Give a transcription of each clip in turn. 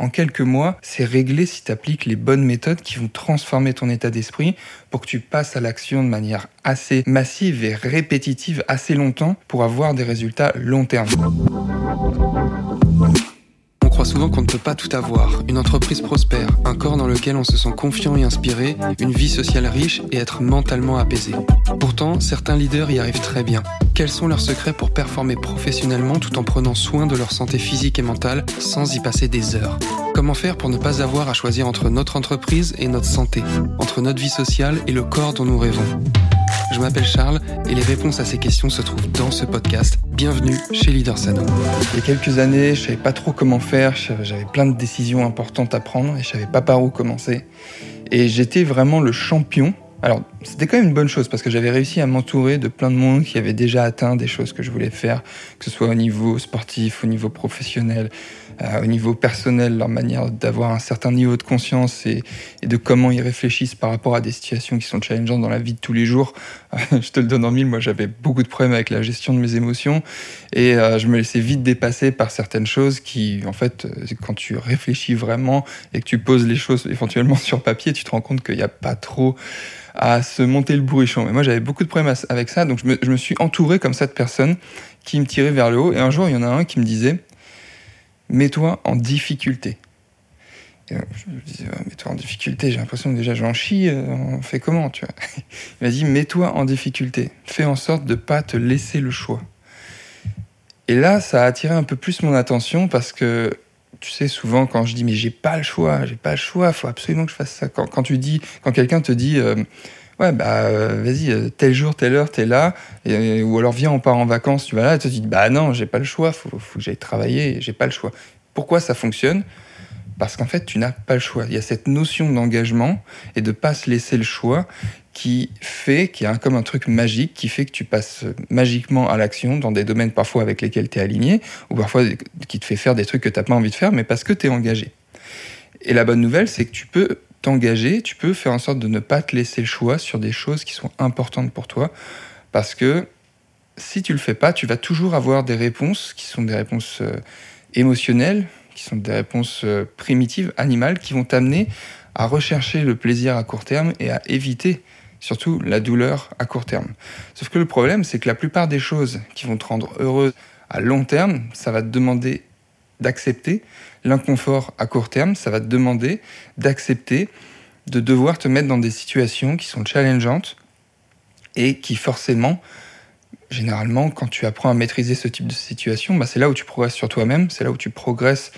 En quelques mois, c'est réglé si tu appliques les bonnes méthodes qui vont transformer ton état d'esprit pour que tu passes à l'action de manière assez massive et répétitive assez longtemps pour avoir des résultats long terme. Souvent qu'on ne peut pas tout avoir. Une entreprise prospère, un corps dans lequel on se sent confiant et inspiré, une vie sociale riche et être mentalement apaisé. Pourtant, certains leaders y arrivent très bien. Quels sont leurs secrets pour performer professionnellement tout en prenant soin de leur santé physique et mentale sans y passer des heures? Comment faire pour ne pas avoir à choisir entre notre entreprise et notre santé, entre notre vie sociale et le corps dont nous rêvons? Je m'appelle Charles et les réponses à ces questions se trouvent dans ce podcast. Bienvenue chez Leader Sano. Il y a quelques années, je savais pas trop comment faire, j'avais plein de décisions importantes à prendre et je savais pas par où commencer. Et j'étais vraiment le champion alors, c'était quand même une bonne chose parce que j'avais réussi à m'entourer de plein de monde qui avait déjà atteint des choses que je voulais faire, que ce soit au niveau sportif, au niveau professionnel, euh, au niveau personnel, leur manière d'avoir un certain niveau de conscience et, de comment ils réfléchissent par rapport à des situations qui sont challengeantes dans la vie de tous les jours. je te le donne en mille, moi j'avais beaucoup de problèmes avec la gestion de mes émotions et euh, je me laissais vite dépasser par certaines choses qui, en fait, euh, quand tu réfléchis vraiment et que tu poses les choses éventuellement sur papier, tu te rends compte qu'il n'y a pas trop à se monter le bourrichon. Et moi, j'avais beaucoup de problèmes avec ça, donc je me, suis entouré comme ça de personnes qui me tiraient vers le haut. Et un jour, il y en a un qui me disait Mets-toi en difficulté. Et je me disais Mets-toi en difficulté, j'ai l'impression que déjà j'en chie, euh, on fait comment tu vois? Il m'a dit Mets-toi en difficulté, fais en sorte de ne pas te laisser le choix. Et là, ça a attiré un peu plus mon attention parce que tu sais, souvent quand je dis mais j'ai pas le choix, j'ai pas le choix, faut absolument que je fasse ça. Quand, tu dis, quand quelqu'un te dit euh, ouais bah euh, vas-y euh, tel jour, telle heure, t'es là, ou alors viens on part en vacances, tu vas là, et tu te dis bah non j'ai pas le choix, faut, faut que j'aille travailler, j'ai pas le choix. Pourquoi ça fonctionne? Parce qu'en fait tu n'as pas le choix. Il y a cette notion d'engagement et de pas se laisser le choix qui fait, qui a comme un truc magique, qui fait que tu passes magiquement à l'action dans des domaines parfois avec lesquels tu es aligné, ou parfois qui te fait faire des trucs que tu n'as pas envie de faire, mais parce que tu es engagé. Et la bonne nouvelle, c'est que tu peux t'engager, tu peux faire en sorte de ne pas te laisser le choix sur des choses qui sont importantes pour toi, parce que si tu le fais pas, tu vas toujours avoir des réponses qui sont des réponses euh, émotionnelles, qui sont des réponses euh, primitives, animales, qui vont t'amener à rechercher le plaisir à court terme et à éviter surtout la douleur à court terme. Sauf que le problème, c'est que la plupart des choses qui vont te rendre heureuse à long terme, ça va te demander d'accepter l'inconfort à court terme, ça va te demander d'accepter de devoir te mettre dans des situations qui sont challengeantes et qui forcément, généralement, quand tu apprends à maîtriser ce type de situation, bah c'est là où tu progresses sur toi-même, c'est là où tu progresses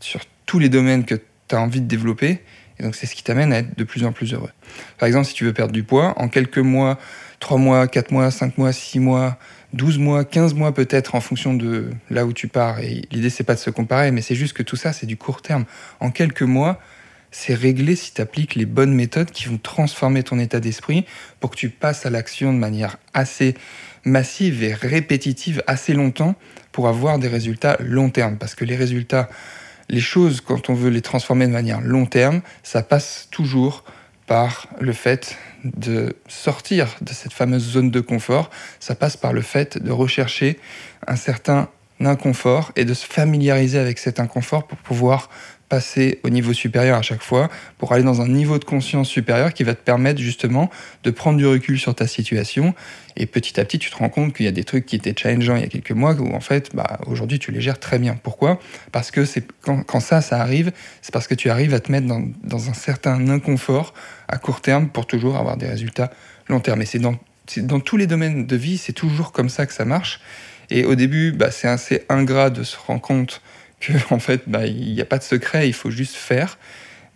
sur tous les domaines que tu as envie de développer et donc c'est ce qui t'amène à être de plus en plus heureux. Par exemple, si tu veux perdre du poids, en quelques mois, 3 mois, 4 mois, 5 mois, 6 mois, 12 mois, 15 mois peut-être en fonction de là où tu pars. Et l'idée c'est pas de se comparer, mais c'est juste que tout ça c'est du court terme. En quelques mois, c'est réglé si tu appliques les bonnes méthodes qui vont transformer ton état d'esprit pour que tu passes à l'action de manière assez massive et répétitive assez longtemps pour avoir des résultats long terme. Parce que les résultats les choses, quand on veut les transformer de manière long terme, ça passe toujours par le fait de sortir de cette fameuse zone de confort, ça passe par le fait de rechercher un certain inconfort et de se familiariser avec cet inconfort pour pouvoir passer au niveau supérieur à chaque fois, pour aller dans un niveau de conscience supérieur qui va te permettre justement de prendre du recul sur ta situation. Et petit à petit, tu te rends compte qu'il y a des trucs qui étaient challengeants il y a quelques mois où en fait, bah, aujourd'hui, tu les gères très bien. Pourquoi? Parce que c'est quand, ça, ça arrive, c'est parce que tu arrives à te mettre dans, dans, un certain inconfort à court terme pour toujours avoir des résultats long terme. Et c'est dans, dans tous les domaines de vie, c'est toujours comme ça que ça marche. Et au début, bah, c'est assez ingrat de se rendre compte que en fait, bah, il n'y a pas de secret, il faut juste faire.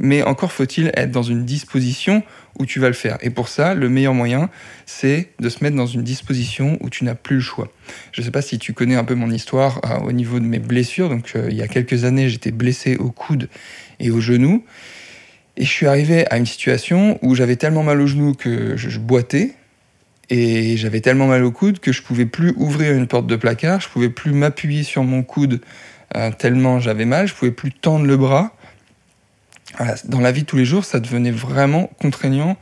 Mais encore faut-il être dans une disposition où tu vas le faire. Et pour ça, le meilleur moyen, c'est de se mettre dans une disposition où tu n'as plus le choix. Je ne sais pas si tu connais un peu mon histoire euh, au niveau de mes blessures. Donc, euh, il y a quelques années, j'étais blessé au coude et au genou. Et je suis arrivé à une situation où j'avais tellement mal au genou que je, boitais. Et j'avais tellement mal au coude que je pouvais plus ouvrir une porte de placard, je pouvais plus m'appuyer sur mon coude tellement j'avais mal, je pouvais plus tendre le bras. Dans la vie de tous les jours, ça devenait vraiment contraignant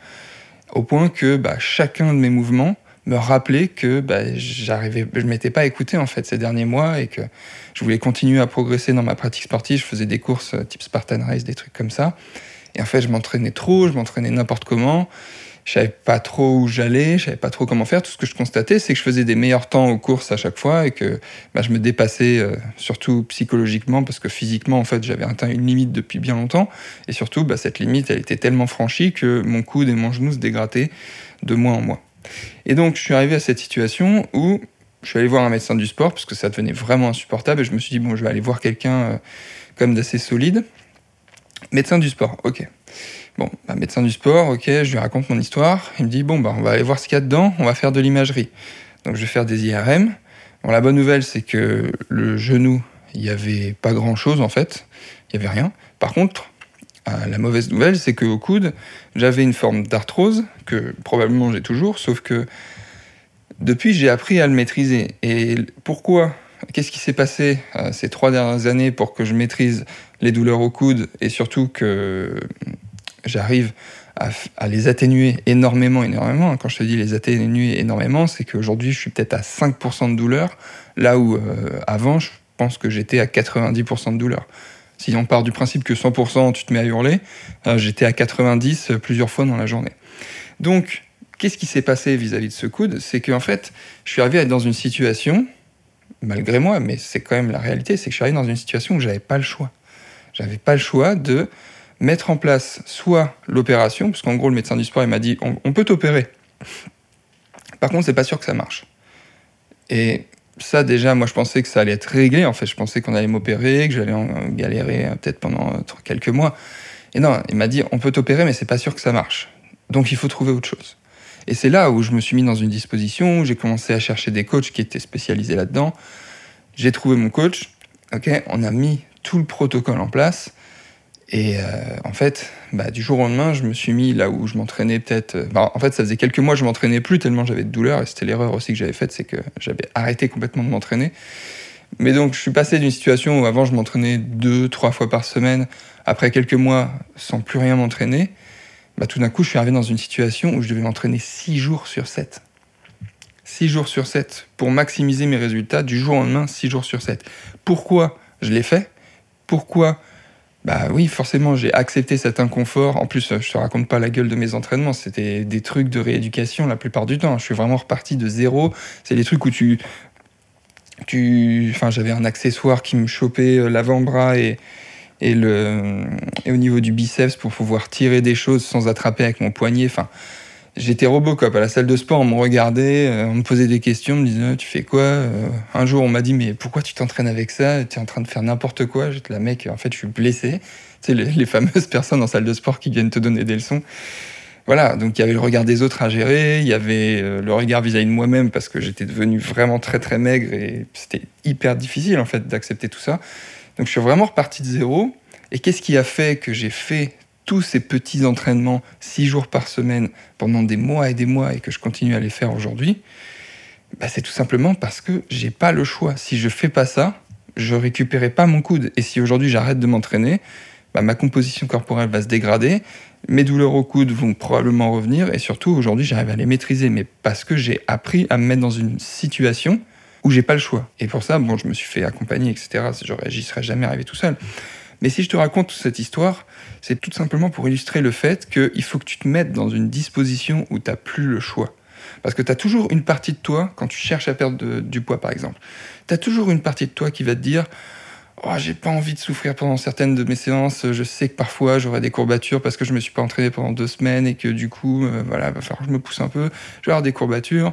au point que bah, chacun de mes mouvements me rappeler que bah, j'arrivais, je m'étais pas écouté en fait ces derniers mois et que je voulais continuer à progresser dans ma pratique sportive. Je faisais des courses euh, type Spartan Race, des trucs comme ça. Et en fait, je m'entraînais trop, je m'entraînais n'importe comment. Je savais pas trop où j'allais, je savais pas trop comment faire. Tout ce que je constatais, c'est que je faisais des meilleurs temps aux courses à chaque fois et que bah, je me dépassais, euh, surtout psychologiquement, parce que physiquement, en fait, j'avais atteint une limite depuis bien longtemps. Et surtout, bah, cette limite, elle était tellement franchie que mon coude et mon genou se dégrattaient de mois en mois. Et donc, je suis arrivé à cette situation où je suis allé voir un médecin du sport parce que ça devenait vraiment insupportable et je me suis dit, bon, je vais aller voir quelqu'un euh, comme d'assez solide. Médecin du sport, ok. Bon, bah, médecin du sport, ok, je lui raconte mon histoire. Il me dit, bon, bah, on va aller voir ce qu'il y a dedans, on va faire de l'imagerie. Donc, je vais faire des IRM. Bon, la bonne nouvelle, c'est que le genou, il n'y avait pas grand chose en fait. Il n'y avait rien. Par contre, euh, la mauvaise nouvelle, c'est qu'au coude, j'avais une forme d'arthrose, que probablement j'ai toujours, sauf que depuis, j'ai appris à le maîtriser. Et pourquoi Qu'est-ce qui s'est passé euh, ces trois dernières années pour que je maîtrise les douleurs au coude et surtout que j'arrive à, les atténuer énormément, énormément. Quand je te dis les atténuer énormément, c'est qu'aujourd'hui, je suis peut-être à 5% de douleur, là où euh, avant, je pense que j'étais à 90% de douleur. Si on part du principe que 100% tu te mets à hurler, euh, j'étais à 90 plusieurs fois dans la journée. Donc, qu'est-ce qui s'est passé vis-à-vis de ce coude? C'est qu'en fait, je suis arrivé à être dans une situation, malgré moi, mais c'est quand même la réalité, c'est que je suis arrivé dans une situation où j'avais pas le choix. J'avais pas le choix de mettre en place soit l'opération, parce qu'en gros, le médecin du sport, il m'a dit on, peut t'opérer. Par contre, c'est pas sûr que ça marche. Et ça, déjà, moi, je pensais que ça allait être réglé. En fait, je pensais qu'on allait m'opérer, que j'allais galérer euh, peut-être pendant euh, quelques mois. Et non, il m'a dit on peut t'opérer, mais c'est pas sûr que ça marche. Donc, il faut trouver autre chose. Et c'est là où je me suis mis dans une disposition, où j'ai commencé à chercher des coachs qui étaient spécialisés là-dedans. J'ai trouvé mon coach. Ok, on a mis tout le protocole en place. Et euh, en fait, bah, du jour au lendemain, je me suis mis là où je m'entraînais peut-être. Euh, bah, en fait, ça faisait quelques mois que je m'entraînais plus tellement j'avais de douleur. Et c'était l'erreur aussi que j'avais faite, c'est que j'avais arrêté complètement de m'entraîner. Mais donc, je suis passé d'une situation où avant je m'entraînais deux, trois fois par semaine. Après quelques mois, sans plus rien m'entraîner, bah, tout d'un coup, je suis arrivé dans une situation où je devais m'entraîner six jours sur sept. Six jours sur sept pour maximiser mes résultats du jour au lendemain, six jours sur sept. Pourquoi je l'ai fait? Pourquoi bah oui, forcément, j'ai accepté cet inconfort. En plus, je te raconte pas la gueule de mes entraînements, c'était des trucs de rééducation la plupart du temps. Je suis vraiment reparti de zéro. C'est des trucs où tu. tu enfin, j'avais un accessoire qui me chopait euh, l'avant-bras et, et, le, et au niveau du biceps pour pouvoir tirer des choses sans attraper avec mon poignet. Enfin, J'étais Robocop à la salle de sport, on me regardait, euh, on me posait des questions, on me disait tu fais quoi euh, Un jour on m'a dit mais pourquoi tu t'entraînes avec ça? Tu es en train de faire n'importe quoi? J'étais la mec, en fait je suis blessé. Tu sais, les, fameuses personnes en salle de sport qui viennent te donner des leçons. Voilà, donc il y avait le regard des autres à gérer, il y avait euh, le regard vis-à-vis de moi-même parce que j'étais devenu vraiment très très maigre et c'était hyper difficile en fait d'accepter tout ça. Donc je suis vraiment reparti de zéro. Et qu'est-ce qui a fait que j'ai fait tous ces petits entraînements six jours par semaine pendant des mois et des mois et que je continue à les faire aujourd'hui, bah c'est tout simplement parce que j'ai pas le choix. Si je fais pas ça, je récupérerai pas mon coude. Et si aujourd'hui j'arrête de m'entraîner, bah ma composition corporelle va se dégrader, mes douleurs au coude vont probablement revenir et surtout aujourd'hui j'arrive à les maîtriser, mais parce que j'ai appris à me mettre dans une situation où j'ai pas le choix. Et pour ça, bon, je me suis fait accompagner, etc. J'y serais jamais arrivé tout seul. Mais si je te raconte toute cette histoire, c'est tout simplement pour illustrer le fait qu'il faut que tu te mettes dans une disposition où tu n'as plus le choix. Parce que tu as toujours une partie de toi, quand tu cherches à perdre du poids par exemple, tu as toujours une partie de toi qui va te dire Oh, j'ai pas envie de souffrir pendant certaines de mes séances. Je sais que parfois j'aurai des courbatures parce que je me suis pas entraîné pendant deux semaines et que du coup, euh, voilà, va falloir que je me pousse un peu. Je vais avoir des courbatures.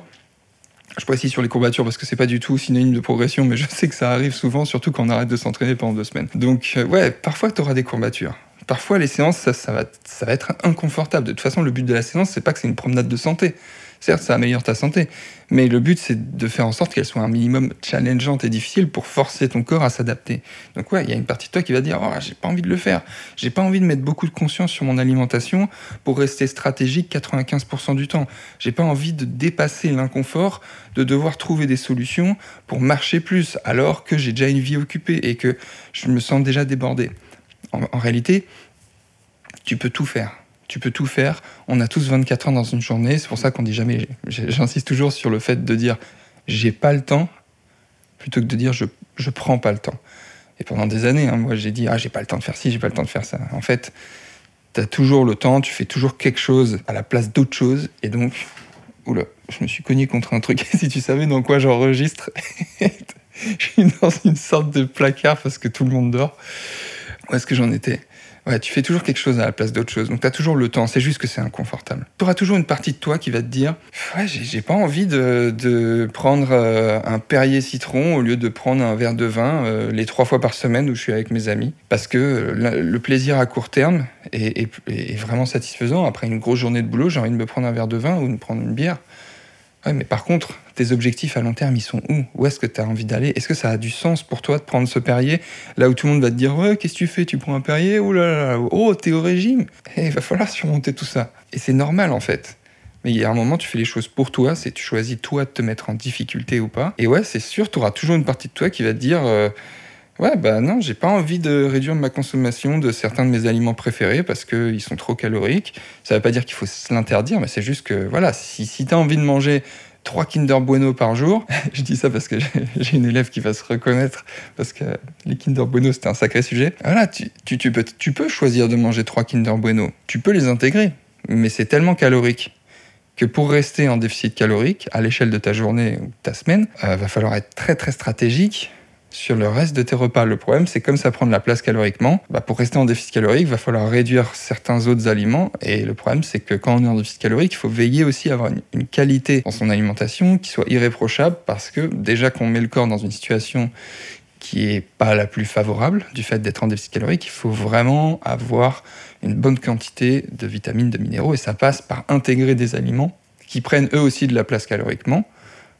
Je précise sur les courbatures parce que c'est pas du tout synonyme de progression, mais je sais que ça arrive souvent, surtout quand on arrête de s'entraîner pendant deux semaines. Donc, euh, ouais, parfois tu auras des courbatures parfois les séances, ça, va, ça va être inconfortable. De toute façon, le but de la séance, c'est pas que c'est une promenade de santé. Certes, ça améliore ta santé, mais le but, c'est de faire en sorte qu'elle soit un minimum challengeante et difficile pour forcer ton corps à s'adapter. Donc ouais, il y a une partie de toi qui va dire, oh, j'ai pas envie de le faire. J'ai pas envie de mettre beaucoup de conscience sur mon alimentation pour rester stratégique 95% du temps. J'ai pas envie de dépasser l'inconfort, de devoir trouver des solutions pour marcher plus, alors que j'ai déjà une vie occupée et que je me sens déjà débordé. En, réalité, tu peux tout faire. Tu peux tout faire. On a tous 24 heures dans une journée. C'est pour ça qu'on dit jamais. J'insiste toujours sur le fait de dire j'ai pas le temps plutôt que de dire je, je prends pas le temps. Et pendant des années, hein, moi j'ai dit ah j'ai pas le temps de faire ci, j'ai pas le temps de faire ça. En fait, tu as toujours le temps, tu fais toujours quelque chose à la place d'autre chose. Et donc, oula, je me suis cogné contre un truc. si tu savais dans quoi j'enregistre, je suis dans une sorte de placard parce que tout le monde dort. Où est-ce que j'en étais? Ouais, tu fais toujours quelque chose à la place d'autre chose. Donc tu as toujours le temps, c'est juste que c'est inconfortable. Tu auras toujours une partie de toi qui va te dire Ouais, j'ai pas envie de, prendre euh, un Perrier citron au lieu de prendre un verre de vin euh, les trois fois par semaine où je suis avec mes amis. Parce que le plaisir à court terme est, est vraiment satisfaisant. Après une grosse journée de boulot, j'ai envie de me prendre un verre de vin ou de prendre une bière. Ouais, mais par contre, tes objectifs à long terme, ils sont où? Où est-ce que tu as envie d'aller? Est-ce que ça a du sens pour toi de prendre ce Perrier? Là où tout le monde va te dire Ouais, qu'est-ce que tu fais? Tu prends un Perrier? Oh là là, oh, t'es au régime eh, Il va falloir surmonter tout ça. Et c'est normal en fait. Mais il y a un moment, tu fais les choses pour toi, c'est tu choisis toi de te mettre en difficulté ou pas. Et ouais, c'est sûr, tu auras toujours une partie de toi qui va te dire euh, Ouais, bah non, j'ai pas envie de réduire ma consommation de certains de mes aliments préférés parce qu'ils sont trop caloriques. Ça veut pas dire qu'il faut l'interdire, mais c'est juste que, voilà, si, si tu as envie de manger trois Kinder Bueno par jour, je dis ça parce que j'ai une élève qui va se reconnaître, parce que les Kinder Bueno, c'était un sacré sujet. Voilà, tu, peux, choisir de manger trois Kinder Bueno. Tu peux les intégrer, mais c'est tellement calorique que pour rester en déficit calorique à l'échelle de ta journée ou de ta semaine, euh, va falloir être très très stratégique sur le reste de tes repas. Le problème, c'est comme ça prend de la place caloriquement, bah pour rester en déficit calorique, il va falloir réduire certains autres aliments. Et le problème, c'est que quand on est en déficit calorique, il faut veiller aussi à avoir une, qualité dans son alimentation qui soit irréprochable parce que déjà qu'on met le corps dans une situation qui est pas la plus favorable du fait d'être en déficit calorique, il faut vraiment avoir une bonne quantité de vitamines, de minéraux, et ça passe par intégrer des aliments qui prennent eux aussi de la place caloriquement,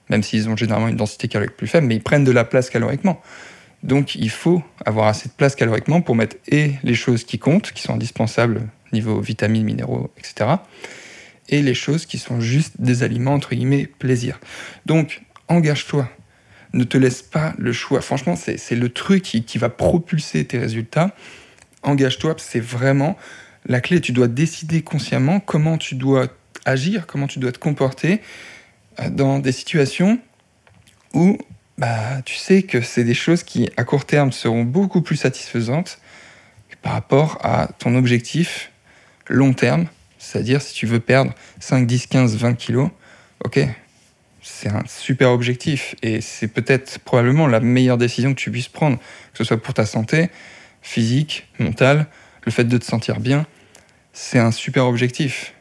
même s'ils ont généralement une densité calorique plus faible, mais ils prennent de la place caloriquement. Donc il faut avoir assez de place caloriquement pour mettre et les choses qui comptent, qui sont indispensables niveau vitamines, minéraux, etc. Et les choses qui sont juste des aliments, entre guillemets, plaisir. Donc engage-toi. Ne te laisse pas le choix. Franchement, c'est le truc qui, qui va propulser tes résultats. Engage-toi, c'est vraiment la clé. Tu dois décider consciemment comment tu dois agir, comment tu dois te comporter dans des situations où bah, tu sais que c'est des choses qui, à court terme, seront beaucoup plus satisfaisantes par rapport à ton objectif long terme. C'est-à-dire, si tu veux perdre 5, 10, 15, 20 kilos, ok, c'est un super objectif et c'est peut-être probablement la meilleure décision que tu puisses prendre, que ce soit pour ta santé physique, mentale, le fait de te sentir bien, c'est un super objectif.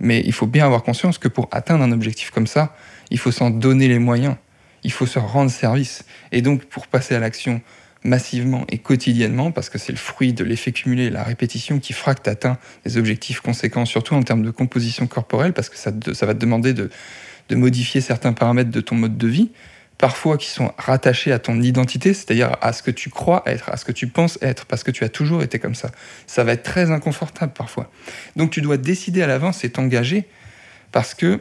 Mais il faut bien avoir conscience que pour atteindre un objectif comme ça, il faut s'en donner les moyens. Il faut se rendre service. Et donc, pour passer à l'action massivement et quotidiennement, parce que c'est le fruit de l'effet cumulé, la répétition qui fera que tu atteins des objectifs conséquents, surtout en termes de composition corporelle, parce que ça, va te demander de, de modifier certains paramètres de ton mode de vie, parfois qui sont rattachés à ton identité, c'est-à-dire à ce que tu crois être, à ce que tu penses être, parce que tu as toujours été comme ça. Ça va être très inconfortable parfois. Donc tu dois décider à l'avance et t'engager, parce que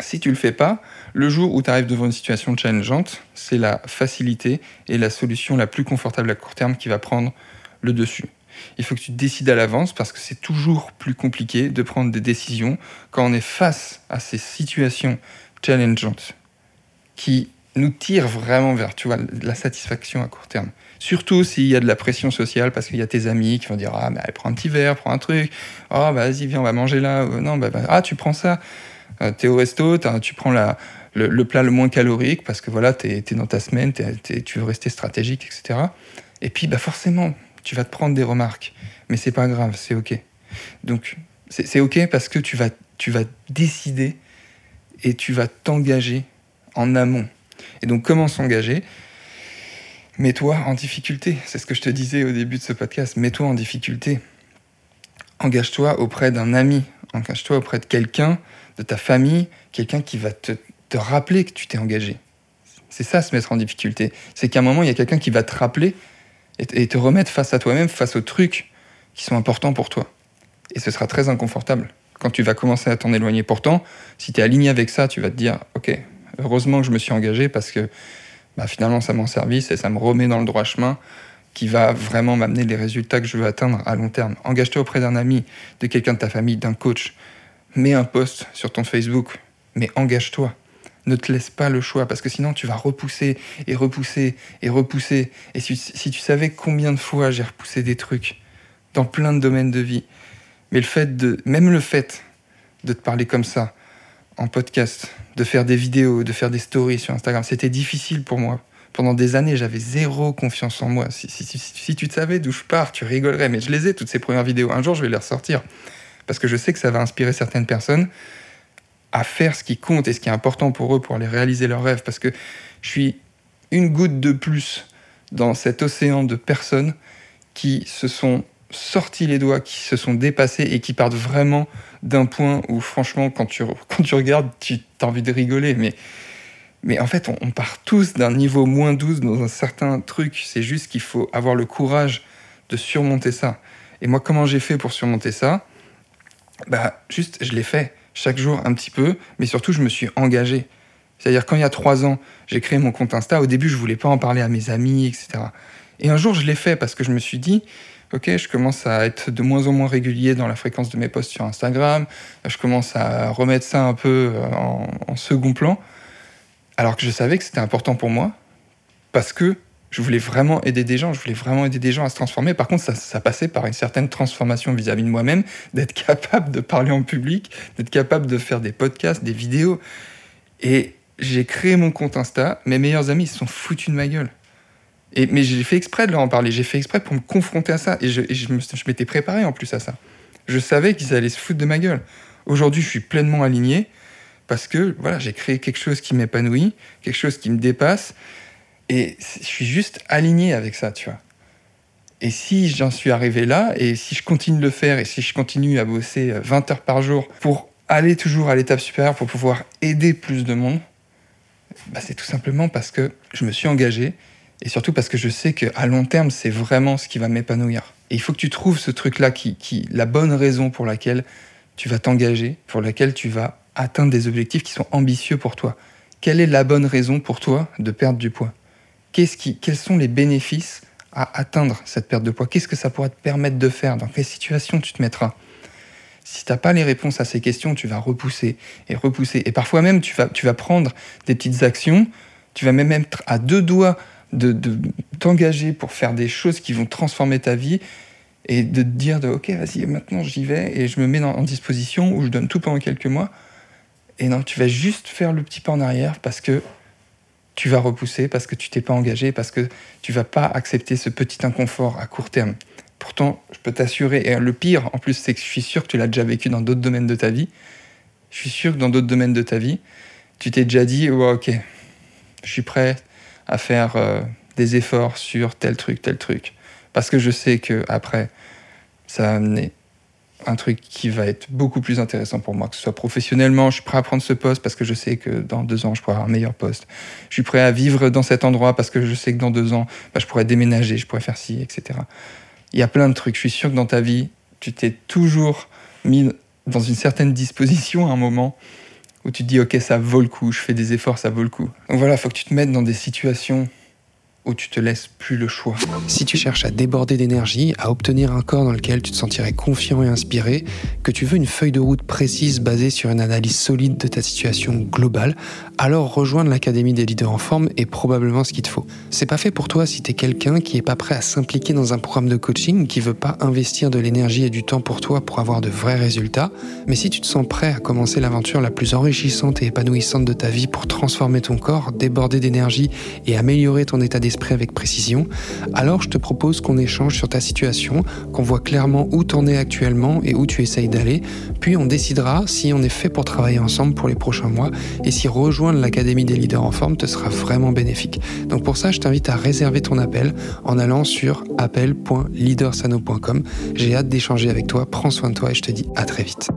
si tu le fais pas, le jour où tu arrives devant une situation challengeante, c'est la facilité et la solution la plus confortable à court terme qui va prendre le dessus. Il faut que tu décides à l'avance parce que c'est toujours plus compliqué de prendre des décisions quand on est face à ces situations challengeantes qui nous tire vraiment vers tu vois, la satisfaction à court terme. Surtout s'il y a de la pression sociale parce qu'il y a tes amis qui vont dire Ah, mais prends un petit verre, prends un truc. Oh, bah, vas-y, viens, on va manger là. Euh, non, bah, bah, ah, tu prends ça. Euh, t'es au resto, tu prends la, le, plat le moins calorique parce que voilà, t'es es dans ta semaine, tu veux rester stratégique, etc. Et puis, bah, forcément, tu vas te prendre des remarques. Mais c'est pas grave, c'est OK. Donc, c'est OK parce que tu vas, tu vas décider et tu vas t'engager en amont et donc, comment s'engager? Mets-toi en difficulté. C'est ce que je te disais au début de ce podcast. Mets-toi en difficulté. Engage-toi auprès d'un ami. Engage-toi auprès de quelqu'un, de ta famille, quelqu'un qui va te, rappeler que tu t'es engagé. C'est ça, se mettre en difficulté. C'est qu'à un moment, il y a quelqu'un qui va te rappeler et, te remettre face à toi-même, face aux trucs qui sont importants pour toi. Et ce sera très inconfortable quand tu vas commencer à t'en éloigner. Pourtant, si tu es aligné avec ça, tu vas te dire, ok, heureusement que je me suis engagé parce que bah, finalement ça m'en service et ça me remet dans le droit chemin qui va vraiment m'amener les résultats que je veux atteindre à long terme. Engage-toi auprès d'un ami, de quelqu'un de ta famille, d'un coach. Mets un post sur ton Facebook, mais engage-toi. Ne te laisse pas le choix parce que sinon tu vas repousser et repousser et repousser. Et si, si tu savais combien de fois j'ai repoussé des trucs dans plein de domaines de vie, mais le fait de, même le fait de te parler comme ça en podcast, de faire des vidéos, de faire des stories sur Instagram, c'était difficile pour moi pendant des années, j'avais zéro confiance en moi. Si, si, tu savais d'où je pars, tu rigolerais. Mais je les ai, toutes ces premières vidéos. Un jour, je vais les ressortir. Parce que je sais que ça va inspirer certaines personnes à faire ce qui compte et ce qui est important pour eux pour aller réaliser leurs rêves. Parce que je suis une goutte de plus dans cet océan de personnes qui se sont sortis les doigts, qui se sont dépassés et qui partent vraiment d'un point où, franchement, quand tu, quand tu regardes, tu as envie de rigoler. Mais mais en fait, on, part tous d'un niveau moins 12 dans un certain truc. C'est juste qu'il faut avoir le courage de surmonter ça. Et moi, comment j'ai fait pour surmonter ça? Bah, juste, je l'ai fait chaque jour un petit peu, mais surtout, je me suis engagé. C'est-à-dire, quand il y a trois ans, j'ai créé mon compte Insta, au début, je voulais pas en parler à mes amis, etc. Et un jour, je l'ai fait parce que je me suis dit, ok, je commence à être de moins en moins régulier dans la fréquence de mes posts sur Instagram, je commence à remettre ça un peu euh, en second plan. Alors que je savais que c'était important pour moi, parce que je voulais vraiment aider des gens, je voulais vraiment aider des gens à se transformer. Par contre, ça, passait par une certaine transformation vis-à-vis de moi-même, d'être capable de parler en public, d'être capable de faire des podcasts, des vidéos. Et j'ai créé mon compte Insta, mes meilleurs amis se sont foutus de ma gueule. Mais j'ai fait exprès de leur en parler, j'ai fait exprès pour me confronter à ça. Et je, m'étais préparé en plus à ça. Je savais qu'ils allaient se foutre de ma gueule. Aujourd'hui, je suis pleinement aligné parce que voilà, j'ai créé quelque chose qui m'épanouit, quelque chose qui me dépasse, et je suis juste aligné avec ça. Et si j'en suis arrivé là, et si je continue de le faire, et si je continue à bosser 20 euh, heures par jour pour aller toujours à l'étape supérieure, pour pouvoir aider plus de monde, bah c'est tout simplement parce que je me suis engagé, et surtout parce que je sais qu'à long terme, c'est vraiment ce qui va m'épanouir. Et il faut que tu trouves ce truc-là, qui, qui, la bonne raison pour laquelle tu vas t'engager, pour laquelle tu vas atteindre des objectifs qui sont ambitieux pour toi. Quelle est la bonne raison pour toi de perdre du poids? Qu'est-ce qui, Quels sont les bénéfices à atteindre cette perte de poids? Qu'est-ce que ça pourrait te permettre de faire? Dans quelle situation tu te mettras? Si tu n'as pas les réponses à ces questions, tu vas repousser et repousser. Et parfois même, tu vas, tu vas prendre des petites actions, tu vas même être à deux doigts de, t'engager pour faire des choses qui vont transformer ta vie et de te dire de ok vas-y maintenant j'y vais et je me mets en disposition ou je donne tout pendant quelques mois et non, tu vas juste faire le petit pas en arrière parce que tu vas repousser, parce que tu t'es pas engagé, parce que tu vas pas accepter ce petit inconfort à court terme. Pourtant, je peux t'assurer, et le pire en plus, c'est que je suis sûr que tu l'as déjà vécu dans d'autres domaines de ta vie. Je suis sûr que dans d'autres domaines de ta vie, tu t'es déjà dit, oh, ok, je suis prêt à faire euh, des efforts sur tel truc, tel truc. Parce que je sais que après, ça va amener un truc qui va être beaucoup plus intéressant pour moi, que ce soit professionnellement, je suis prêt à prendre ce poste parce que je sais que dans deux ans, je pourrai avoir un meilleur poste. Je suis prêt à vivre dans cet endroit parce que je sais que dans deux ans, bah, je pourrais déménager, je pourrais faire ci, etc. Il y a plein de trucs. Je suis sûr que dans ta vie, tu t'es toujours mis dans une certaine disposition à un moment où tu te dis, OK, ça vaut le coup, je fais des efforts, ça vaut le coup. Donc voilà, il faut que tu te mettes dans des situations où tu te laisses plus le choix. Si tu cherches à déborder d'énergie, à obtenir un corps dans lequel tu te sentirais confiant et inspiré, que tu veux une feuille de route précise basée sur une analyse solide de ta situation globale, alors rejoindre l'Académie des leaders en forme est probablement ce qu'il te faut. C'est pas fait pour toi si tu es quelqu'un qui est pas prêt à s'impliquer dans un programme de coaching, qui veut pas investir de l'énergie et du temps pour toi pour avoir de vrais résultats, mais si tu te sens prêt à commencer l'aventure la plus enrichissante et épanouissante de ta vie pour transformer ton corps, déborder d'énergie et améliorer ton état d'esprit avec précision, alors je te propose qu'on échange sur ta situation, qu'on voit clairement où t'en es actuellement et où tu essayes d'aller, puis on décidera si on est fait pour travailler ensemble pour les prochains mois et si rejoindre l'Académie des leaders en forme te sera vraiment bénéfique. Donc pour ça, je t'invite à réserver ton appel en allant sur appel.leadersano.com. J'ai hâte d'échanger avec toi, prends soin de toi et je te dis à très vite.